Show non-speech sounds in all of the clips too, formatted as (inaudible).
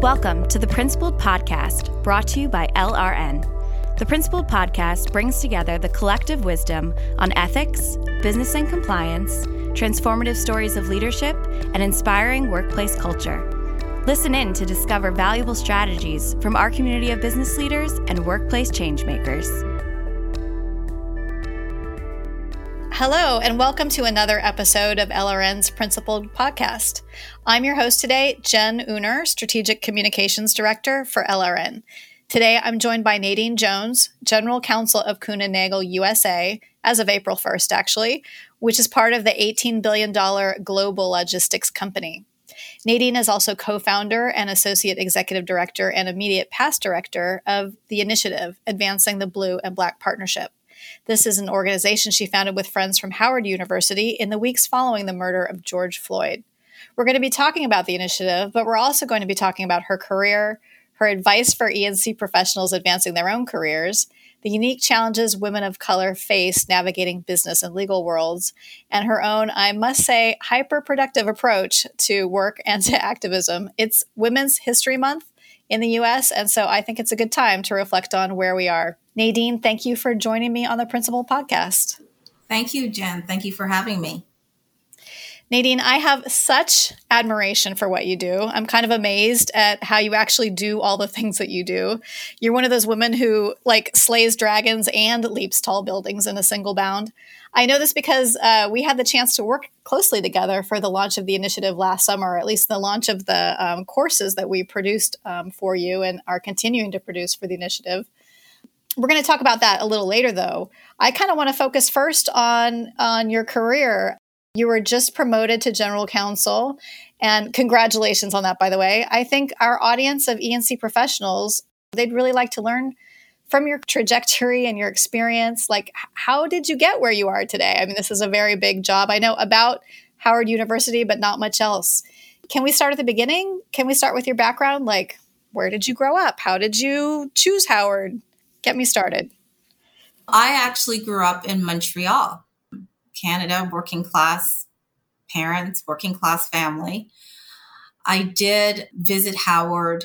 Welcome to the Principled Podcast, brought to you by LRN. The Principled Podcast brings together the collective wisdom on ethics, business and compliance, transformative stories of leadership, and inspiring workplace culture. Listen in to discover valuable strategies from our community of business leaders and workplace changemakers. Hello, and welcome to another episode of LRN's Principled Podcast. I'm your host today, Jen Uner, Strategic Communications Director for LRN. Today, I'm joined by Nadine Jones, General Counsel of Kuehne Nagel USA, as of April 1st, actually, which is part of the $18 billion global logistics company. Nadine is also co founder and associate executive director and immediate past director of the initiative Advancing the Blue and Black Partnership. This is an organization she founded with friends from Howard University in the weeks following the murder of George Floyd. We're going to be talking about the initiative, but we're also going to be talking about her career, her advice for E&C professionals advancing their own careers, the unique challenges women of color face navigating business and legal worlds, and her own, I must say, hyper productive approach to work and to activism. It's Women's History Month in the US, and so I think it's a good time to reflect on where we are. Nadine, thank you for joining me on the Principled Podcast. Thank you, Jen. Thank you for having me. Nadine, I have such admiration for what you do. I'm kind of amazed at how you actually do all the (laughs) things that you do. You're one of those women who like slays dragons and leaps tall buildings in a single bound. I know this because uh, we had the chance to work closely together for the launch of the initiative last summer, or at least the launch of the um, courses that we produced um, for you and are continuing to produce for the initiative. We're going to talk about that a little later, though. I kind of want to focus first on on your career. You were just promoted to general counsel, and congratulations on that, by the way. I think our audience of E&C professionals, they'd really like to learn from your trajectory and your experience. Like, how did you get where you are today? I mean, this is a very big job. I know about Howard University, but not much else. Can we start at the beginning? Can we start with your background? Like, where did you grow up? How did you choose Howard? Get me started. I actually grew up in Montreal. Canada, working class parents, working class family. I did visit Howard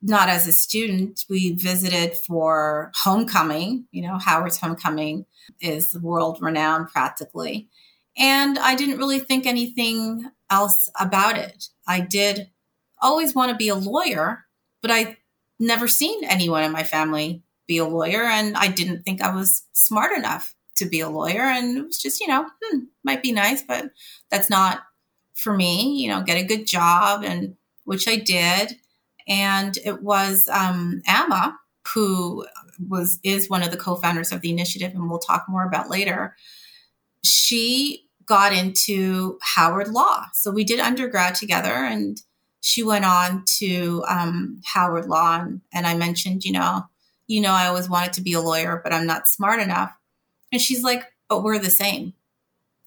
not as a student. We visited for homecoming. You know, Howard's homecoming is world renowned practically. And I didn't really think anything else about it. I did always want to be a lawyer, but I never seen anyone in my family be a lawyer. And I didn't think I was smart enough to be a lawyer. And it was just, you know, hmm, might be nice, but that's not for me. You know, get a good job, and which I did. And it was um, Amma who was is one of the co-founders of the initiative, and we'll talk more about later. She got into Howard Law, so we did undergrad together, and she went on to um, Howard Law, and, and I mentioned, you know, you know, I always wanted to be a lawyer, but I'm not smart enough. And she's like, but we're the same.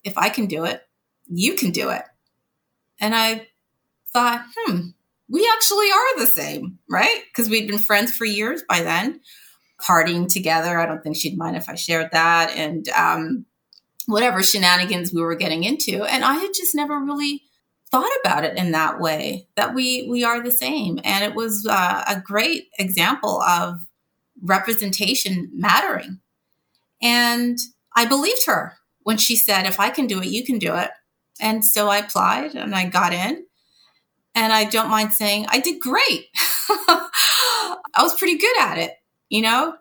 If I can do it, you can do it. And I thought, hmm, we actually are the same, right? Because we'd been friends for years by then, partying together. I don't think she'd mind if I shared that. And um, whatever shenanigans we were getting into. And I had just never really thought about it in that way that we we are the same and it was uh, a great example of representation mattering and I believed her when she said, if I can do it, you can do it. And so I applied and I got in. And I don't mind saying I did great. (laughs) I was pretty good at it, you know?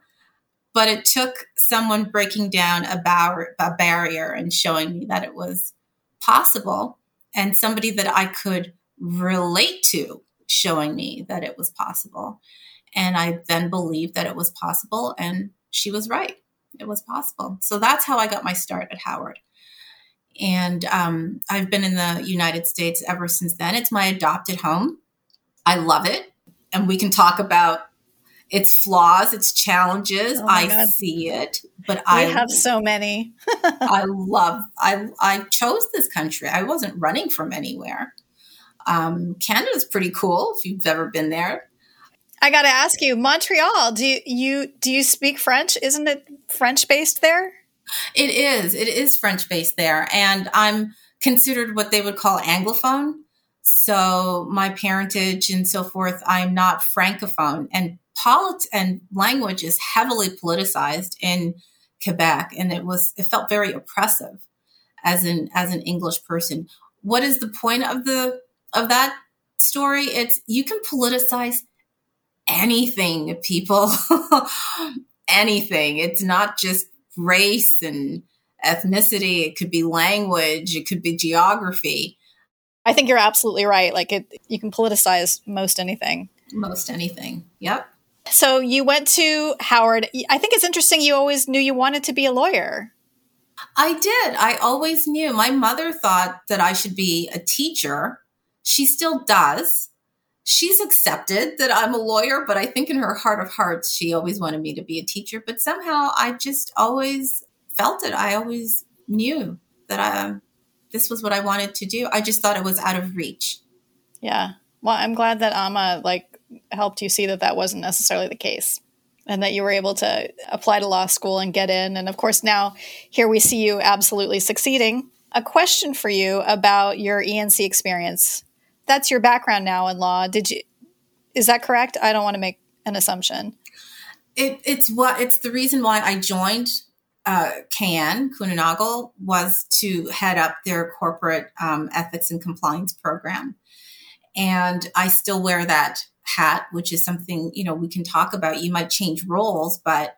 But it took someone breaking down a, bar- a barrier and showing me that it was possible and somebody that I could relate to showing me that it was possible. And I then believed that it was possible, and she was right it was possible. So that's how I got my start at Howard. And um, I've been in the United States ever since then. It's my adopted home. I love it. And we can talk about its flaws, its challenges. Oh I God. see it, but we I have so many. (laughs) I love. I I chose this country. I wasn't running from anywhere. Um, Canada's pretty cool if you've ever been there. I got to ask you, Montreal. Do you, do you speak French? Isn't it French based there? It is. It is French based there, and I'm considered what they would call anglophone. So my parentage and so forth, I'm not francophone, and polit and language is heavily politicized in Quebec, and it was it felt very oppressive as an as an English person. What is the point of the of that story? It's you can politicize anything, people, (laughs) anything. It's not just race and ethnicity. It could be language. It could be geography. I think you're absolutely right. Like it, you can politicize most anything. Most anything. Yep. So you went to Howard. I think it's interesting. You always knew you wanted to be a lawyer. I did. I always knew. My mother thought that I should be a teacher. She still does. She's accepted that I'm a lawyer, but I think in her heart of hearts, she always wanted me to be a teacher. But somehow I just always felt it. I always knew that I, this was what I wanted to do. I just thought it was out of reach. Yeah. Well, I'm glad that Amma like helped you see that that wasn't necessarily the case and that you were able to apply to law school and get in. And of course, now here we see you absolutely succeeding. A question for you about your E&C experience. That's your background now in law. Did you? Is that correct? I don't want to make an assumption. It, it's what it's the reason why I joined uh, K+N Kuehne Nagel was to head up their corporate um, ethics and compliance program, and I still wear that hat, which is something, you know, we can talk about. You might change roles, but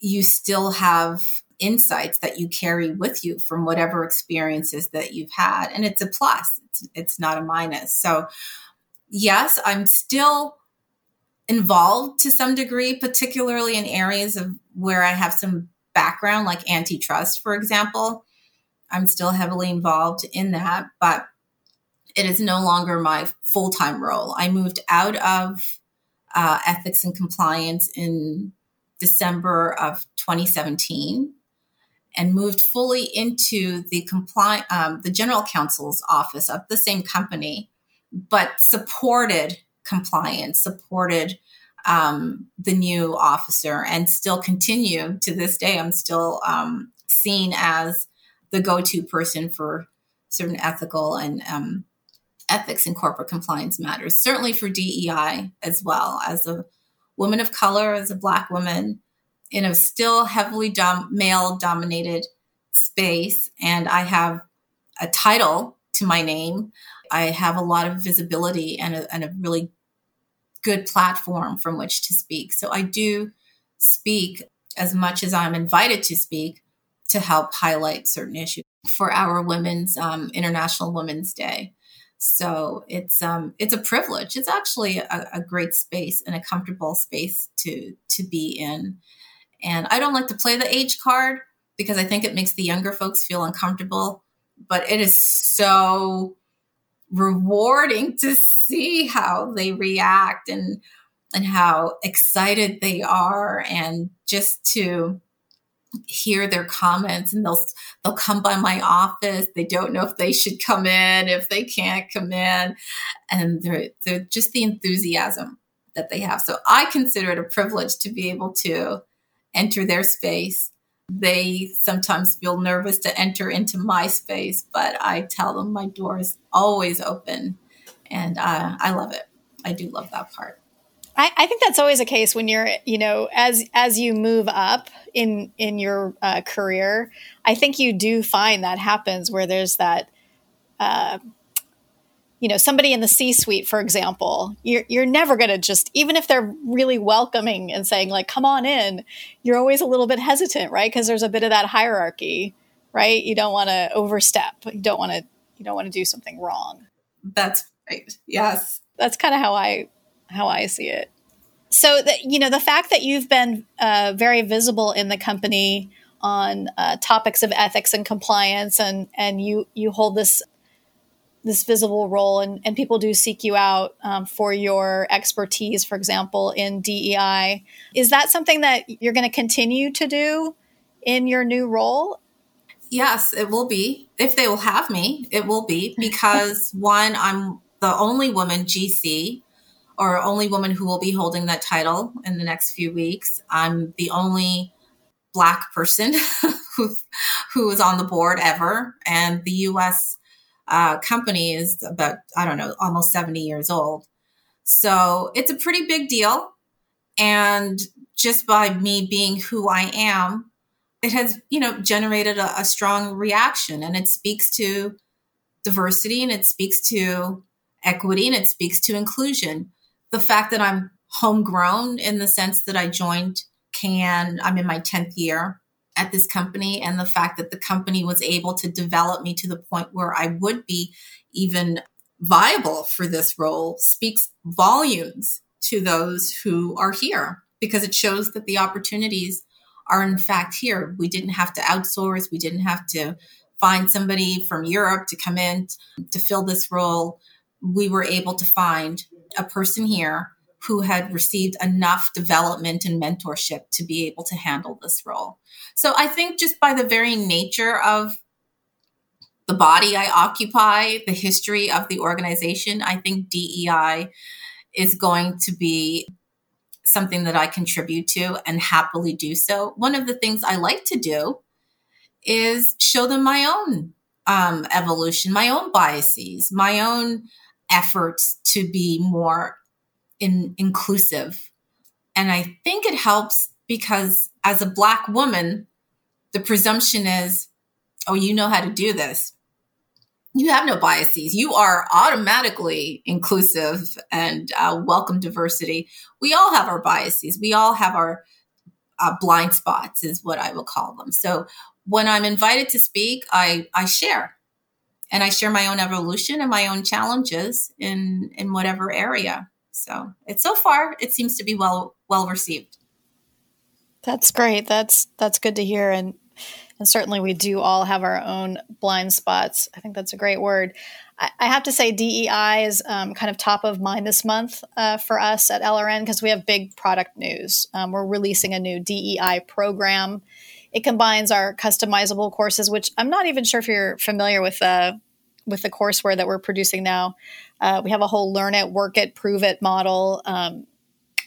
you still have insights that you carry with you from whatever experiences that you've had. And it's a plus, it's, it's not a minus. So, yes, I'm still involved to some degree, particularly in areas of where I have some background, like antitrust, for example. I'm still heavily involved in that, but it is no longer my full time role. I moved out of uh, ethics and compliance in December of 2017 and moved fully into the compli- um, the general counsel's office of the same company, but supported compliance, supported um, the new officer, and still continue to this day. I'm still um, seen as the go-to person for certain ethical and um, ethics and corporate compliance matters, certainly for DEI as well. As a woman of color, as a Black woman in a still heavily dom- male dominated space, and I have a title to my name, I have a lot of visibility and a, and a really good platform from which to speak. So I do speak as much as I'm invited to speak to help highlight certain issues for our Women's um, International Women's Day. So it's um, it's a privilege. It's actually a, a great space and a comfortable space to to be in. And I don't like to play the age card because I think it makes the younger folks feel uncomfortable. But it is so rewarding to see how they react and and how excited they are and just to hear their comments and they'll they'll come by my office they don't know if they should come in if they can't come in and they're they're just the enthusiasm that they have so i consider it a privilege to be able to enter their space they sometimes feel nervous to enter into my space but i tell them my door is always open and uh, i love it i do love that part I, I, think that's always a case when you're, you know, as as you move up in in your uh, career. I think you do find that happens where there's that, uh, you know, somebody in the C-suite, for example. You're you're never going to just, even if they're really welcoming and saying like, "Come on in," you're always a little bit hesitant, right? Because there's a bit of that hierarchy, right? You don't want to overstep. You don't want to. You don't want to do something wrong. That's right. Yes. That's kind of how I how I see it. So that you know the fact that you've been uh, very visible in the company on uh, topics of ethics and compliance, and and you you hold this this visible role, and, and people do seek you out um, for your expertise, for example, in DEI. Is that something that you're going to continue to do in your new role? Yes, it will be. If they will have me, it will be (laughs) because one, I'm the only woman GC or only woman who will be holding that title in the next few weeks. I'm the only black person (laughs) who who is on the board ever, and the U.S. uh, company is about, I don't know, almost 70 years old. So it's a pretty big deal. And just by me being who I am, it has, you know, generated a, a strong reaction and it speaks to diversity and it speaks to equity and it speaks to inclusion. The fact that I'm homegrown in the sense that I joined K+N, I'm in my 10th year at this company, and the fact that the company was able to develop me to the point where I would be even viable for this role speaks volumes to those who are here because it shows that the opportunities are in fact here. We didn't have to outsource, we didn't have to find somebody from Europe to come in to fill this role. We were able to find a person here who had received enough development and mentorship to be able to handle this role. So I think just by the very nature of the body I occupy, the history of the organization, I think DEI is going to be something that I contribute to and happily do so. One of the things I like to do is show them my own um, evolution, my own biases, my own efforts to be more in, inclusive. And I think it helps because as a Black woman, the presumption is, oh, you know how to do this. You have no biases. You are automatically inclusive and uh, welcome diversity. We all have our biases. We all have our uh, blind spots, is what I will call them. So when I'm invited to speak, I, I share and I share my own evolution and my own challenges in, in whatever area. So it's so far it seems to be well well received. That's great. That's that's good to hear and and certainly we do all have our own blind spots. I think that's a great word. I, have to say DEI is um, kind of top of mind this month uh, for us at LRN because we have big product news. Um, we're releasing a new DEI program. It combines our customizable courses, which I'm not even sure if you're familiar with. Uh, with the courseware that we're producing now. Uh, we have a whole learn it, work it, prove it model. Um,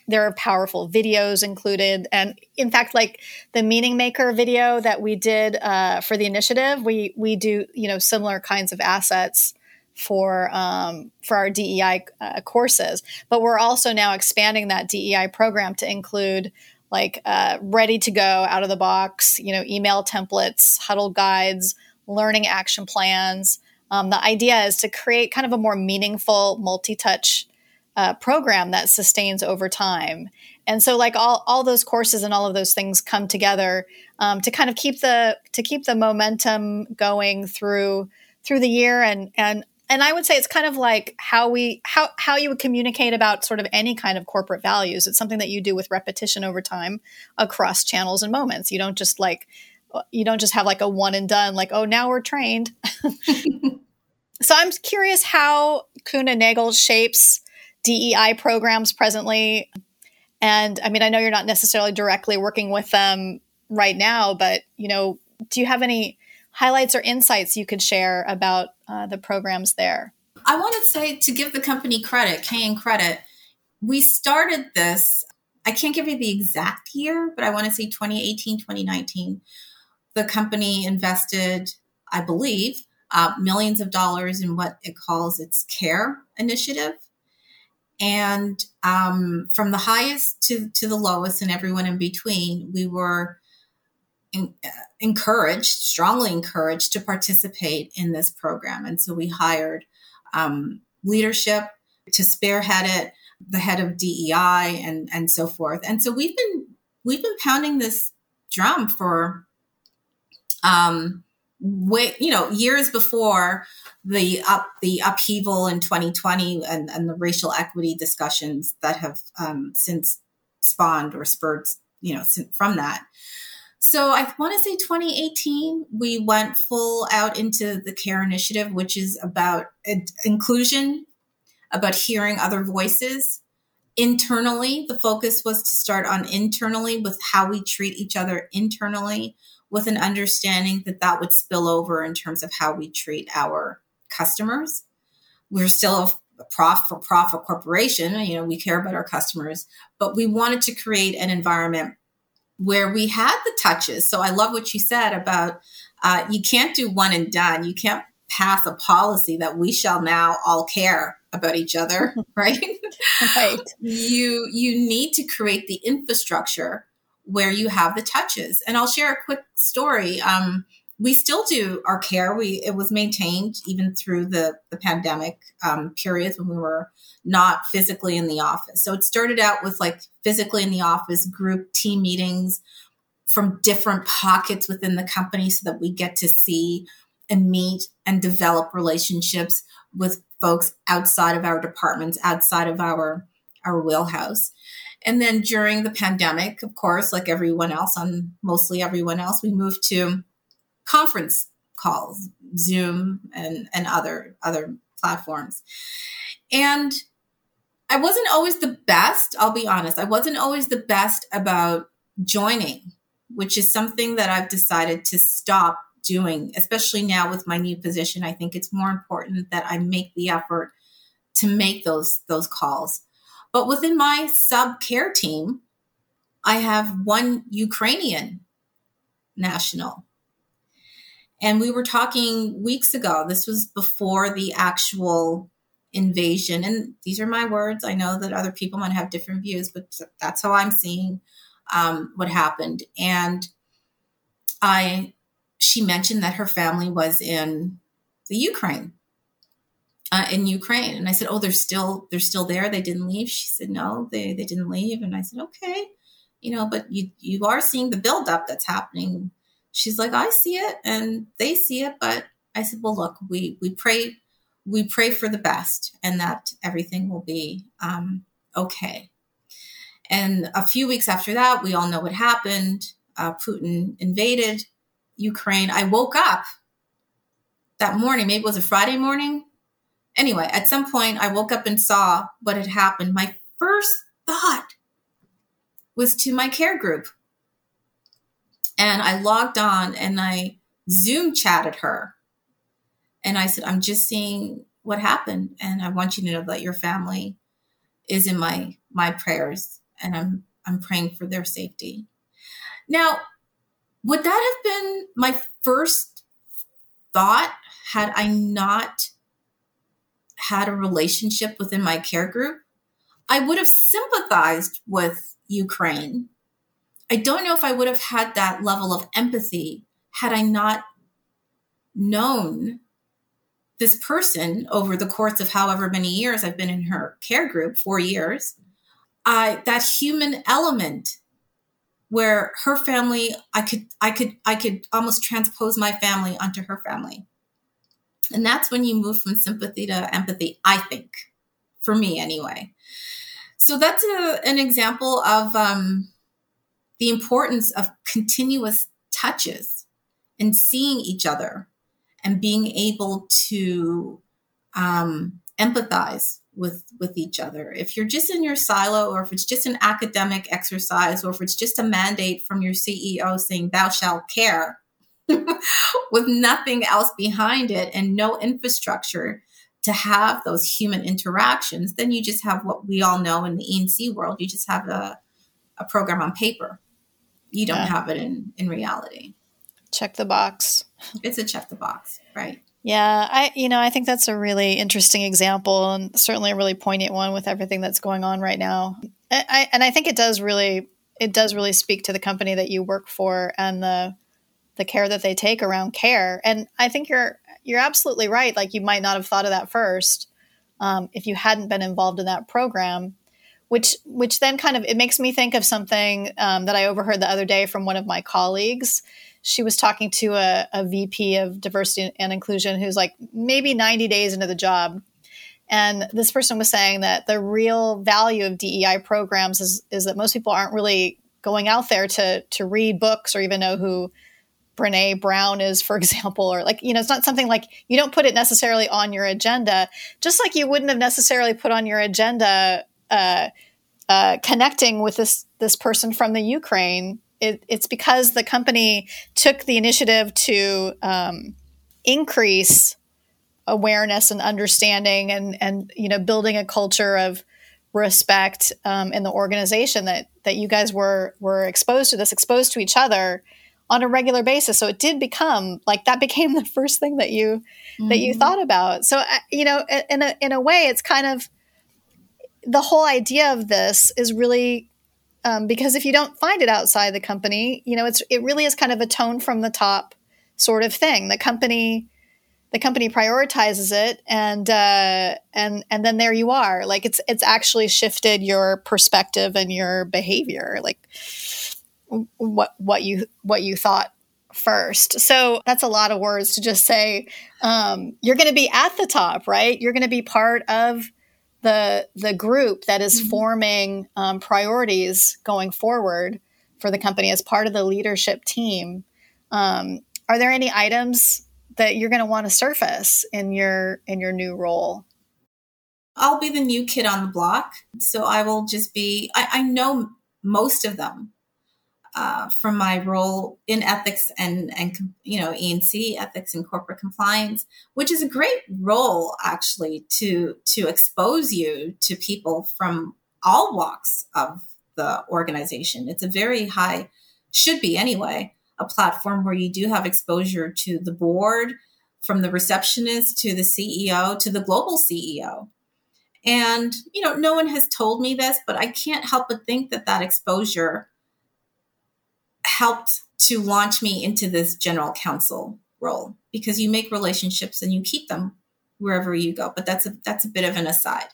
there are powerful videos included, and in fact, like the Meaning Maker video that we did uh, for the initiative, we we do you know similar kinds of assets for um, for our DEI uh, courses. But we're also now expanding that DEI program to include like uh, ready to go out of the box, you know, email templates, huddle guides, learning action plans, um, the idea is to create kind of a more meaningful multi-touch uh, program that sustains over time. And so, like all all those courses and all of those things come together um, to kind of keep the to keep the momentum going through through the year and and and I would say it's kind of like how we how how you would communicate about sort of any kind of corporate values. It's something that you do with repetition over time across channels and moments. You don't just like you don't just have like a one and done like oh now we're trained (laughs) (laughs) So I'm curious how Kuehne Nagel shapes DEI programs presently. And I mean, I know you're not necessarily directly working with them right now, but you know, do you have any highlights or insights you could share about uh, the programs there? I want to say to give the company credit, K+N credit, we started this. I can't give you the exact year, but I want to say 2018, 2019. The company invested, I believe, uh, millions of dollars in what it calls its CARE initiative. And um, from the highest to, to the lowest and everyone in between, we were in, uh, encouraged, strongly encouraged to participate in this program. And so we hired um, leadership to spearhead it, the head of DEI and, and so forth. And so we've been, we've been pounding this drum for um, way, you know, years before the up the upheaval in 2020 and, and the racial equity discussions that have um, since spawned or spurred, you know, from that. So I want to say 2018, we went full out into the CARE initiative, which is about inclusion, about hearing other voices. Internally, the focus was to start on internally with how we treat each other internally, with an understanding that that would spill over in terms of how we treat our customers. We're still a prof for profit corporation, you know, we care about our customers, but we wanted to create an environment where we had the touches. So I love what you said about uh, you can't do one and done. You can't pass a policy that we shall now all care about each other, (laughs) right? right. You you need to create the infrastructure where you have the touches. And I'll share a quick story. Um, we still do our care. We it was maintained even through the the pandemic um, periods when we were not physically in the office. So it started out with like physically in the office, group team meetings from different pockets within the company, so that we get to see and meet and develop relationships with folks outside of our departments, outside of our our wheelhouse. And then during the pandemic, of course, like everyone else, on mostly everyone else, we moved to conference calls, Zoom and, and other other platforms. And I wasn't always the best, I'll be honest. I wasn't always the best about joining, which is something that I've decided to stop doing, especially now with my new position. I think it's more important that I make the effort to make those those calls but within my sub care team, I have one Ukrainian national. And we were talking weeks ago. This was before the actual invasion. And these are my words. I know that other people might have different views, but that's how I'm seeing um, what happened. And I, she mentioned that her family was in the Ukraine uh, in Ukraine. And I said, "Oh, they're still they're still there. They didn't leave." She said, "No, they they didn't leave." And I said, "Okay, you know, but you you are seeing the buildup that's happening." She's like, "I see it, and they see it." But I said, "Well, look, we we pray we pray for the best, and that everything will be um, okay." And a few weeks after that, we all know what happened. Uh, Putin invaded Ukraine. I woke up that morning, maybe it was a Friday morning, Anyway, at some point, I woke up and saw what had happened. My first thought was to my care group. And I logged on and I Zoom chatted her. And I said, I'm just seeing what happened. And I want you to know that your family is in my my prayers and I'm I'm praying for their safety. Now, would that have been my first thought had I not had a relationship within my care group, I would have sympathized with Ukraine. I don't know if I would have had that level of empathy had I not known this person over the course of however many years I've been in her care group, four years. I that human element where her family, I could, I could, I could almost transpose my family onto her family. And that's when you move from sympathy to empathy, I think, for me anyway. So that's a, an example of um, the importance of continuous touches and seeing each other and being able to um, empathize with with each other. If you're just in your silo, or if it's just an academic exercise, or if it's just a mandate from your CEO saying "Thou shalt care," (laughs) with nothing else behind it and no infrastructure to have those human interactions, then you just have what we all know in the E&C world. You just have a, a program on paper. You don't yeah. have it in, in reality. Check the box. It's a check the box, right? Yeah, I you know I think that's a really interesting example and certainly a really poignant one with everything that's going on right now. I, I, and I think it does really it does really speak to the company that you work for and the the care that they take around care. And I think you're you're absolutely right. Like you might not have thought of that first um, if you hadn't been involved in that program. Which which then kind of it makes me think of something um, that I overheard the other day from one of my colleagues. She was talking to a, a VP of diversity and inclusion who's like maybe 90 days into the job. And this person was saying that the real value of DEI programs is, is that most people aren't really going out there to to read books or even know who Brene Brown is, for (laughs) example, or like, you know, it's not something like you don't put it necessarily on your agenda, just like you wouldn't have necessarily put on your agenda uh, uh, connecting with this this person from the Ukraine. It, it's because the company took the initiative to um, increase awareness and understanding, and and you know, building a culture of respect um, in the organization that that you guys were were exposed to this, exposed to each other on a regular basis. So it did become like that became (laughs) the first thing that you mm-hmm. that you mm-hmm. thought about. So uh, you know, in a in a way, it's kind of the whole idea of this is really um, because if you don't find it outside the company, you know, it's it really is kind of a tone from the top sort of thing. The company the company prioritizes it and uh, and and then there you are like it's it's actually shifted your perspective and your behavior like what what you what you thought first. So that's a lot of words to just say. Um, you're going to be at the top, right? You're going to be part of the the group that is mm-hmm. forming um, priorities going forward for the company as part of the leadership team. Um, are there any items that you're going to want to surface in your in your new role? I'll be the new kid on the block, so I will just be. I, I know most of them uh, from my role in ethics and and you know E&C ethics and corporate compliance, which is a great role actually to to expose you to people from all walks of the organization. It's a very high, should be anyway, a platform where you do have exposure to the board, from the receptionist to the CEO to the global CEO. And, you know, no one has told me this, but I can't help but think that that exposure helped to launch me into this general counsel role because you make relationships and you keep them wherever you go. But that's a that's a bit of an aside.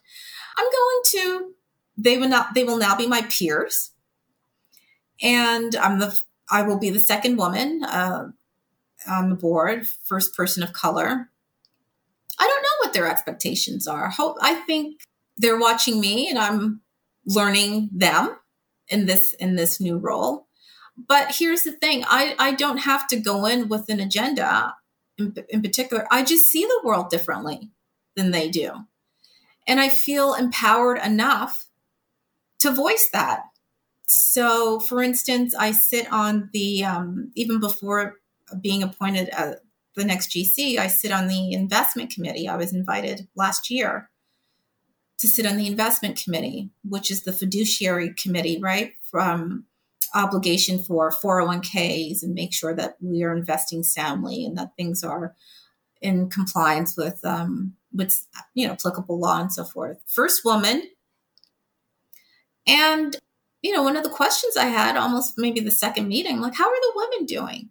I'm going to they will not they will now be my peers, and I'm the I will be the second woman uh, on the board, first person of color. I don't know what their expectations are. I think they're watching me, and I'm learning them in this in this new role. But here's the thing I, I don't have to go in with an agenda in, in particular. I just see the world differently than they do. And I feel empowered enough to voice that. So, for instance, I sit on the, um, even before being appointed uh, the next GC, I sit on the investment committee. I was invited last year to sit on the investment committee, which is the fiduciary committee, right? From obligation for 401ks and make sure that we are investing soundly and that things are in compliance with um, with you know applicable law and so forth. First woman, and you know one of the questions I had almost maybe the second meeting, like how are the women doing?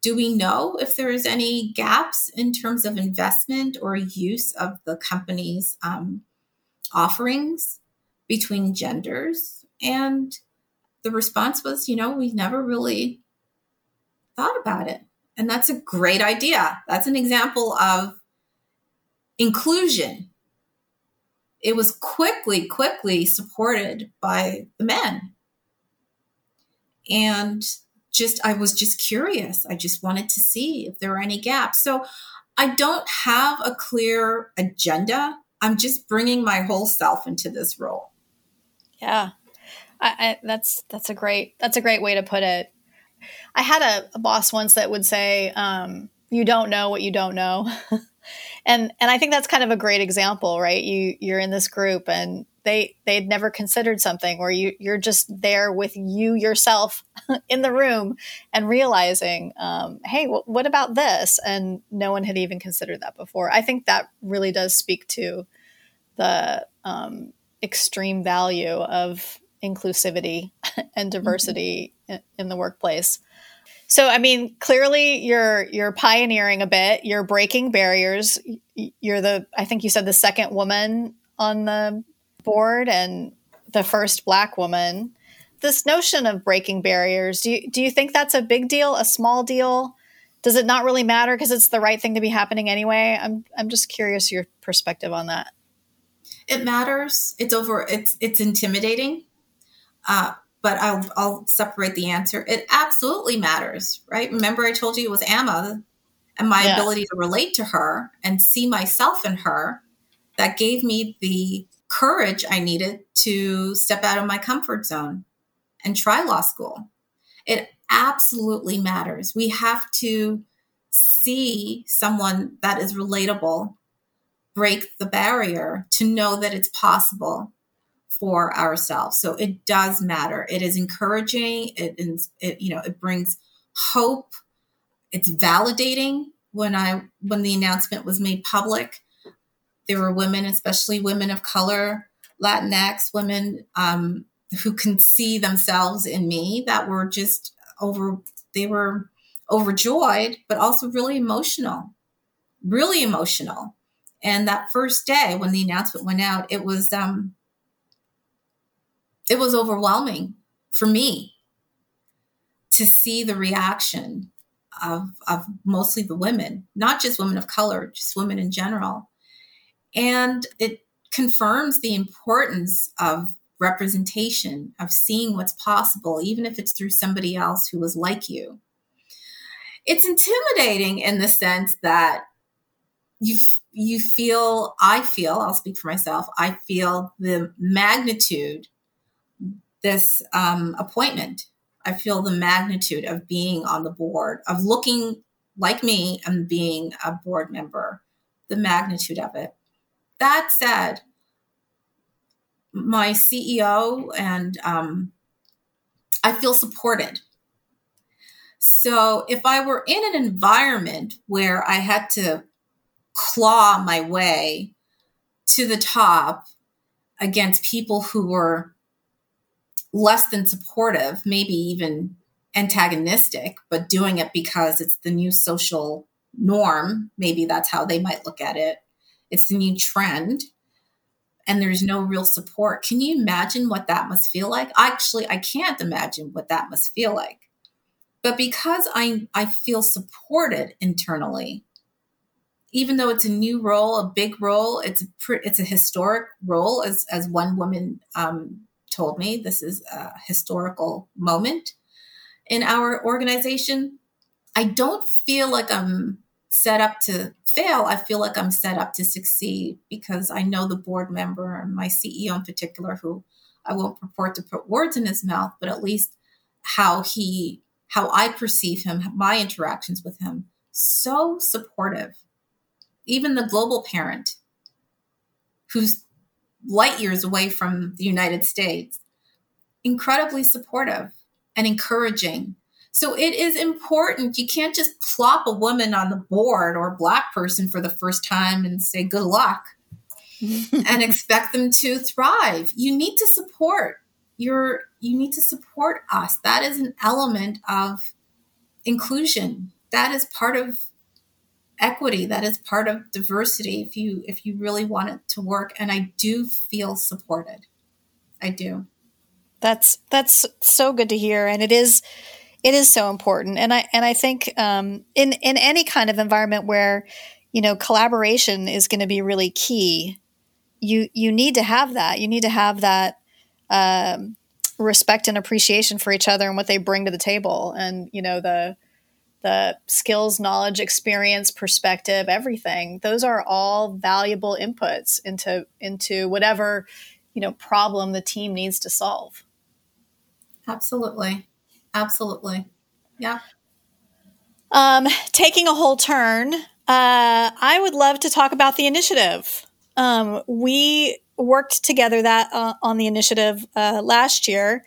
Do we know if there's any gaps in terms of investment or use of the company's um, offerings between genders? And the response was, you know, we never really thought about it. And that's a great idea. That's an example of inclusion. It was quickly, quickly supported by the men. And just, I was just curious. I just wanted to see if there were any gaps. So I don't have a clear agenda. I'm just bringing my whole self into this role. Yeah. I, I, that's that's a great that's a great way to put it. I had a, a boss once that would say, um, "You don't know what you don't know," (laughs) and and I think that's kind of a great example, right? You you're in this group and they they'd never considered something, or you you're just there with you yourself (laughs) in the room and realizing, um, "Hey, w- what about this?" And no one had even considered that before. I think that really does speak to the um, extreme value of inclusivity (laughs) and diversity mm-hmm. in the workplace. So I mean, clearly you're you're pioneering a bit. You're breaking barriers. You're the I think you said the second woman on the board and the first black woman. This notion of breaking barriers, do you, do you think that's a big deal, a small deal? Does it not really matter because it's the right thing to be happening anyway? I'm I'm just curious your perspective on that. It matters. It's over it's it's intimidating uh, but I'll, I'll separate the answer. It absolutely matters, right? Remember, I told you it was Amma and my yeah. ability to relate to her and see myself in her that gave me the courage I needed to step out of my comfort zone and try law school. It absolutely matters. We have to see someone that is relatable break the barrier to know that it's possible for ourselves. So it does matter. It is encouraging. It, it you know, it brings hope. It's validating when I when the announcement was made public. There were women, especially women of color, Latinx women, um, who can see themselves in me that were just over. They were overjoyed, but also really emotional, really emotional. And that first day when the announcement went out, it was um, it was overwhelming for me to see the reaction of, of mostly the women, not just women of color, just women in general. And it confirms the importance of representation, of seeing what's possible, even if it's through somebody else who was like you. It's intimidating in the sense that you you feel I feel I'll speak for myself I feel the magnitude this um, appointment. I feel the magnitude of being on the board of looking like me and being a board member the magnitude of it. That said my CEO and um, I feel supported. So if I were in an environment where I had to claw my way to the top against people who were less than supportive, maybe even antagonistic, but doing it because it's the new social norm. Maybe that's how they might look at it. It's the new trend. And there's no real support. Can you imagine what that must feel like? Actually, I can't imagine what that must feel like. But because I, I feel supported internally, even though it's a new role, a big role, it's a it's a historic role, as as one woman um, told me. This is a historical moment in our organization. I don't feel like I'm set up to fail. I feel like I'm set up to succeed because I know the board member and my CEO in particular, who I won't purport to put words in his mouth, but at least how he, how I perceive him, my interactions with him, so supportive even the global parent who's light years away from the United States, incredibly supportive and encouraging. So it is important. You can't just plop a woman on the board or a black person for the first time and say good luck mm-hmm. and expect them to thrive. You need to support your you need to support us. That is an element of inclusion. That is part of equity that is part of diversity if you if you really want it to work and i do feel supported. I do. That's that's so good to hear and it is it is so important and i and i think um, in in any kind of environment where you know collaboration is going to be really key you you need to have that. You need to have that um, respect and appreciation for each other and what they bring to the table and you know the the skills, knowledge, experience, perspective, everything. Those are all valuable inputs into into whatever, you know, problem the team needs to solve. Absolutely. Absolutely. Yeah. Um, taking a whole turn, uh, I would love to talk about the initiative. Um, we worked together that uh, on the initiative uh, last year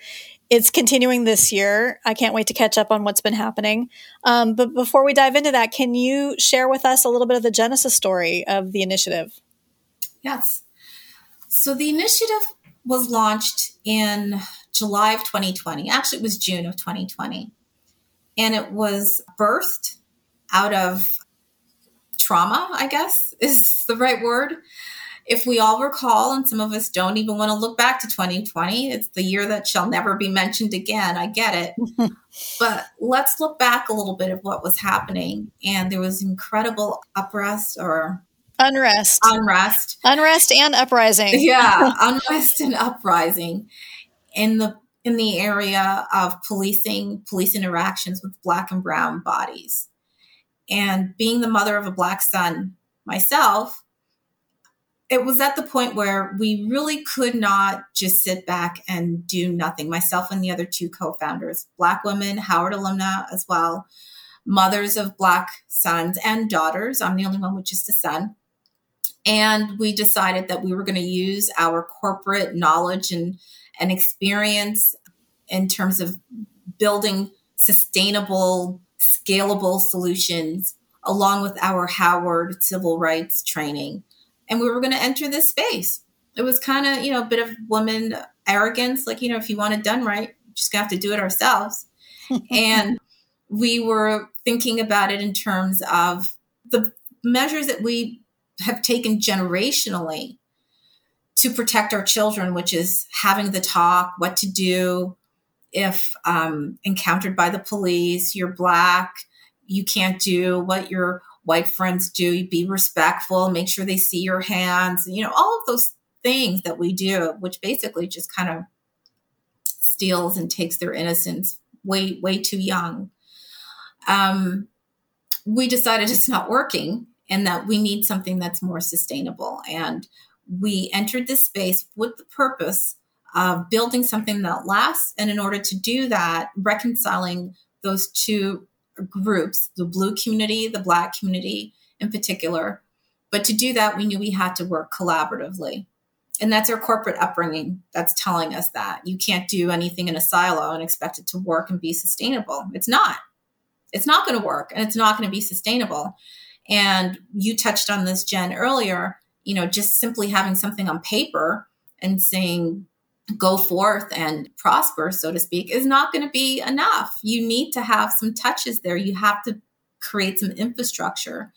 it's continuing this year. I can't wait to catch up on what's been happening. Um, but before we dive into that, can you share with us a little bit of the genesis story of the initiative? Yes. So the initiative was launched in July of 2020. Actually, it was June of 2020. And it was birthed out of trauma, I guess (laughs) is the right word if we all recall, and some of us don't even want to look back to 2020, it's the year that shall never be mentioned again. I get it. (laughs) but let's look back a little bit of what was happening. And there was incredible uprest or unrest. Unrest. Unrest and uprising. yeah, (laughs) unrest and uprising in the in the area of policing police interactions with black and brown bodies. And being the mother of a black son myself, it was at the point where we really could not just sit back and do nothing. Myself and the other two co founders, Black women, Howard alumna as well, mothers of Black sons and daughters. I'm the only one with just a son. And we decided that we were going to use our corporate knowledge and, and experience in terms of building sustainable, scalable solutions along with our Howard civil rights training. And we were going to enter this space. It was kind of, you know, a bit of woman arrogance, like, you know, if you want it done right, you just have to do it ourselves. (laughs) and we were thinking about it in terms of the measures that we have taken generationally to protect our children, which is having the talk, what to do if um, encountered by the police, you're black, you can't do what your white friends do. Be respectful, make sure they see your hands, you know, all of those things that we do, which basically just kind of steals and takes their innocence way, way too young. Um, we decided it's not working and that we need something that's more sustainable. And we entered this space with the purpose of building something that lasts. And in order to do that, reconciling those two groups, the blue community, the black community in particular. But to do that, we knew we had to work collaboratively. And that's our corporate upbringing that's telling us that you can't do anything in a silo and expect it to work and be sustainable. It's not. It's not going to work and it's not going to be sustainable. And you touched on this, Jen, earlier, you know, just simply having something on paper and saying, go forth and prosper, so to speak, is not going to be enough. You need to have some touches there. You have to create some infrastructure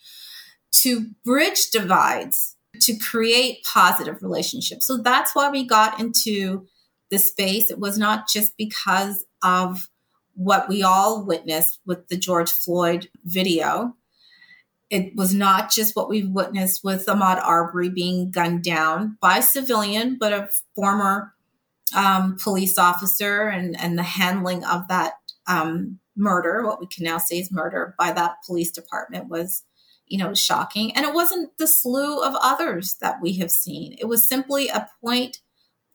to bridge divides, to create positive relationships. So that's why we got into the space. It was not just because of what we all witnessed with the George Floyd video. It was not just what we witnessed with Ahmaud Arbery being gunned down by a civilian, but a former um, police officer and, and the handling of that um, murder, what we can now say is murder by that police department was, you know, shocking. And it wasn't the slew of others that we have seen. It was simply a point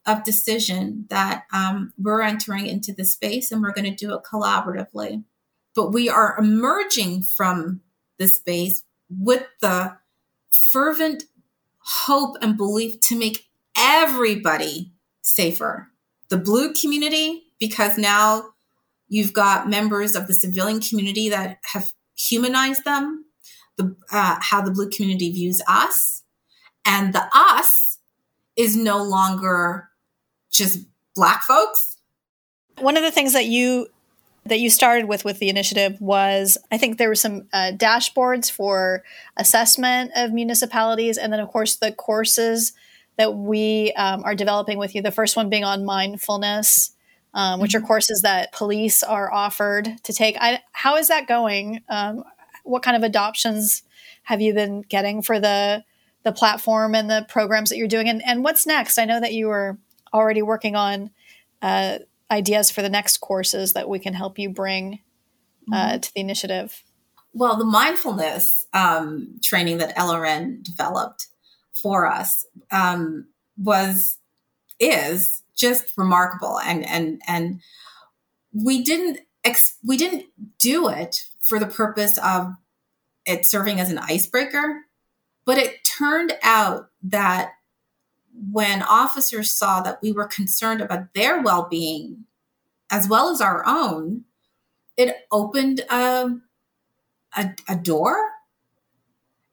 of decision that um, we're entering into the space and we're going to do it collaboratively. But we are emerging from the space with the fervent hope and belief to make everybody safer. The blue community, because now you've got members of the civilian community that have humanized them, the, uh, how the blue community views us, and the us is no longer just black folks. One of the things that you that you started with with the initiative was I think there were some uh, dashboards for assessment of municipalities, and then of course the courses that we um, are developing with you. The first one being on mindfulness, um, which are mm-hmm. courses that police are offered to take. I, how is that going? Um, what kind of adoptions have you been getting for the the platform and the programs that you're doing? And, and what's next? I know that you were already working on uh, ideas for the next courses that we can help you bring uh, mm-hmm. to the initiative. Well, the mindfulness um, training that LRN developed for us um, was is just remarkable. And and and we didn't ex- we didn't do it for the purpose of it serving as an icebreaker but it turned out that when officers saw that we were concerned about their well-being as well as our own it opened a, a, a door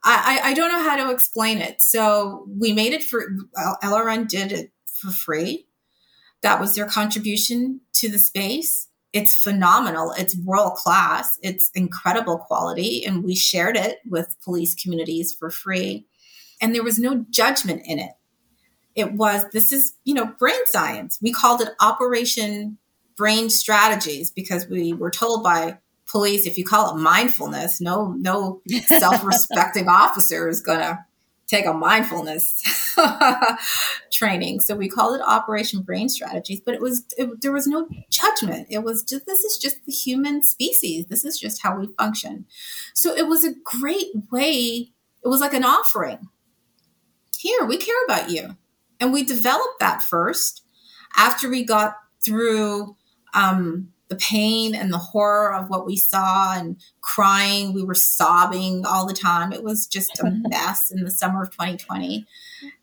I, I don't know how to explain it. So we made it for LRN did it for free. That was their contribution to the space. It's phenomenal. It's world class. It's incredible quality. And we shared it with police communities for free. And there was no judgment in it. It was, this is, you know, brain science. We called it Operation Brain Strategies because we were told by police, if you call it mindfulness, no, no (laughs) self-respecting officer is going to take a mindfulness (laughs) training. So we called it Operation Brain Strategies, but it was it, there was no judgment. It was just this is just the human species. This is just how we function. So it was a great way. It was like an offering. Here, we care about you, and we developed that first after we got through. Um, the pain and the horror of what we saw and crying. We were sobbing all the time. It was just a (laughs) mess in the summer of 2020.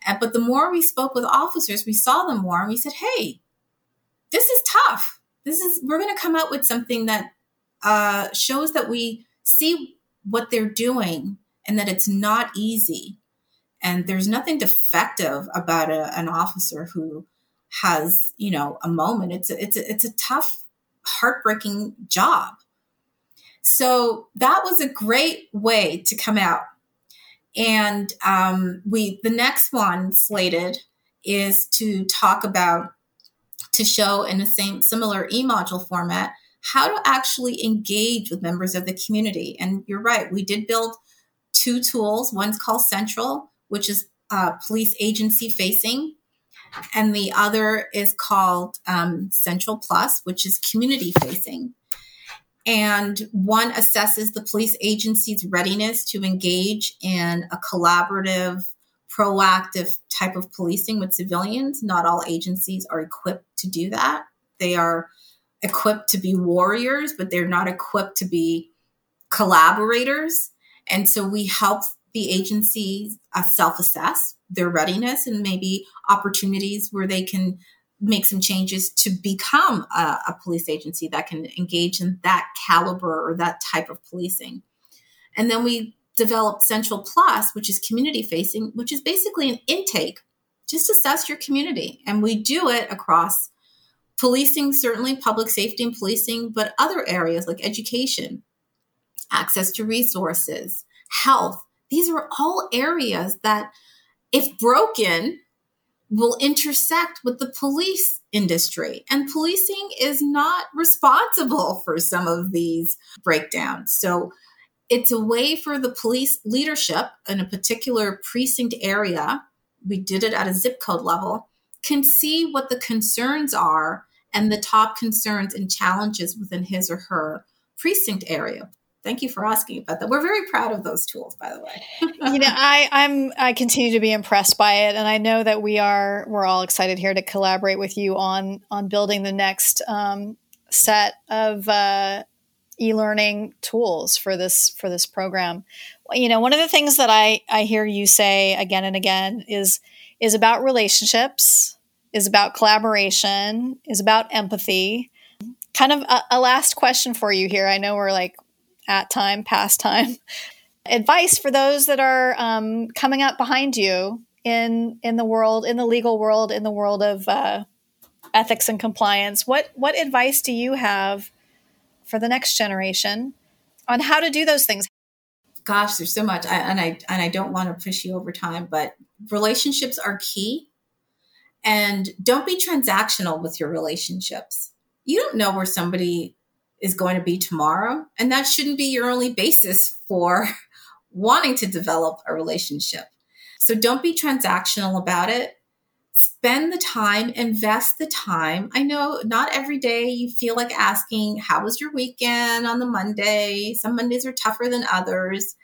And, but the more we spoke with officers, we saw them more and we said, hey, this is tough. This is, we're going to come out with something that uh, shows that we see what they're doing and that it's not easy. And there's nothing defective about a, an officer who has, you know, a moment. It's a, it's a, it's a tough, heartbreaking job. So that was a great way to come out. And um, we the next one slated is to talk about to show in the same similar e-module format how to actually engage with members of the community. And you're right, we did build two tools. One's called Central, which is uh, police agency facing, and the other is called um, Central Plus, which is community facing. And one assesses the police agency's readiness to engage in a collaborative, proactive type of policing with civilians. Not all agencies are equipped to do that. They are equipped to be warriors, but they're not equipped to be collaborators. And so we help the agencies uh, self assess their readiness and maybe opportunities where they can make some changes to become a, a, police agency that can engage in that caliber or that type of policing. And then we developed Central Plus, which is community facing, which is basically an intake. Just assess your community. And we do it across policing, certainly public safety and policing, but other areas like education, access to resources, health. These are all areas that, if broken, will intersect with the police industry. And policing is not responsible for some of these breakdowns. So it's a way for the police leadership in a particular precinct area, we did it at a zip code level, can see what the concerns are and the top concerns and challenges within his or her precinct area thank you for asking about that. We're very proud of those tools, by the way. (laughs) you know, I, I'm I continue to be impressed by it, and I know that we are we're all excited here to collaborate with you on on building the next um, set of uh, e-learning tools for this for this program. You know, one of the things that I I hear you say again and again is is about relationships, is about collaboration, is about empathy. Kind of a, a last question for you here. I know we're like at time, past time. (laughs) Advice for those that are um, coming up behind you in in the world, in the legal world, in the world of uh, ethics and compliance. What what advice do you have for the next generation on how to do those things? Gosh, there's so much, I, and I and I don't want to push you over time, but relationships are key, and don't be transactional with your relationships. You don't know where somebody is going to be tomorrow. And that shouldn't be your only basis for (laughs) wanting to develop a relationship. So don't be transactional about it. Spend the time, invest the time. I know not every day you feel like asking, How was your weekend on the Monday? Some Mondays are tougher than others.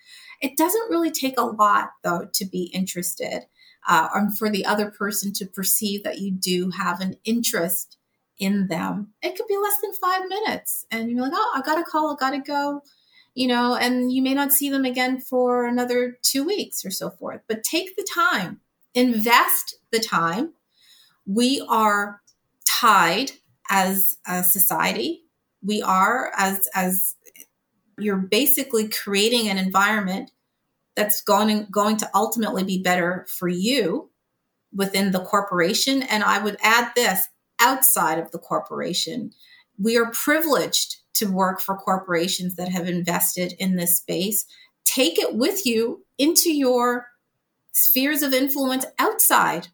It doesn't really take a lot, though, to be interested uh, and for the other person to perceive that you do have an interest in them. It could be less than five minutes. And you're like, oh, I got to call, I got to go, you know, and you may not see them again for another two weeks or so forth. But take the time, invest the time. We are tied as a society. We are as, as, you're basically creating an environment that's going, going to ultimately be better for you within the corporation. And I would add this outside of the corporation. We are privileged to work for corporations that have invested in this space. Take it with you into your spheres of influence outside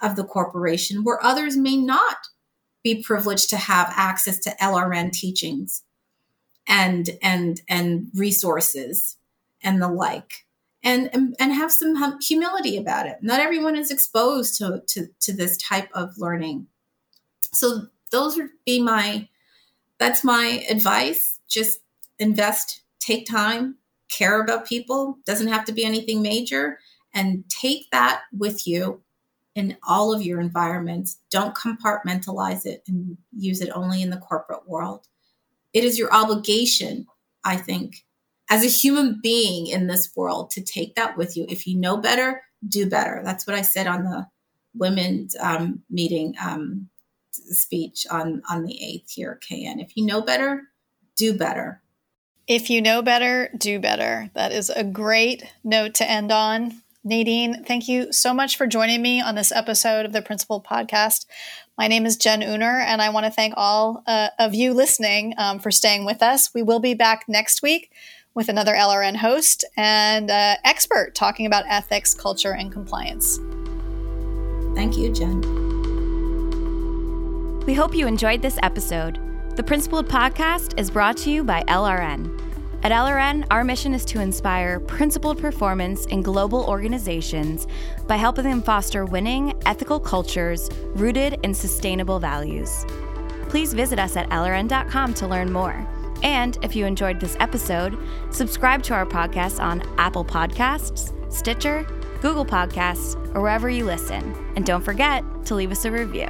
of the corporation where others may not be privileged to have access to LRN teachings and and and resources and the like and and, and have some humility about it not everyone is exposed to, to to this type of learning so those would be my that's my advice. Just invest, take time, care about people. Doesn't have to be anything major and take that with you in all of your environments. Don't compartmentalize it and use it only in the corporate world. It is your obligation, I think, as a human being in this world to take that with you. If you know better, do better. That's what I said on the women's um, meeting um, speech on on the 8th here K+N. If you know better, do better. If you know better, do better. That is a great note to end on. Nadine, thank you so much for joining me on this episode of the Principled Podcast. My name is Jen Uner, and I want to thank all uh, of you listening um, for staying with us. We will be back next week with another LRN host and uh, expert talking about ethics, culture, and compliance. Thank you, Jen. We hope you enjoyed this episode. The Principled Podcast is brought to you by LRN. At LRN, our mission is to inspire principled performance in global organizations by helping them foster winning, ethical cultures rooted in sustainable values. Please visit us at LRN.com to learn more. And if you enjoyed this episode, subscribe to our podcast on Apple Podcasts, Stitcher, Google Podcasts, or wherever you listen. And don't forget to leave us a review.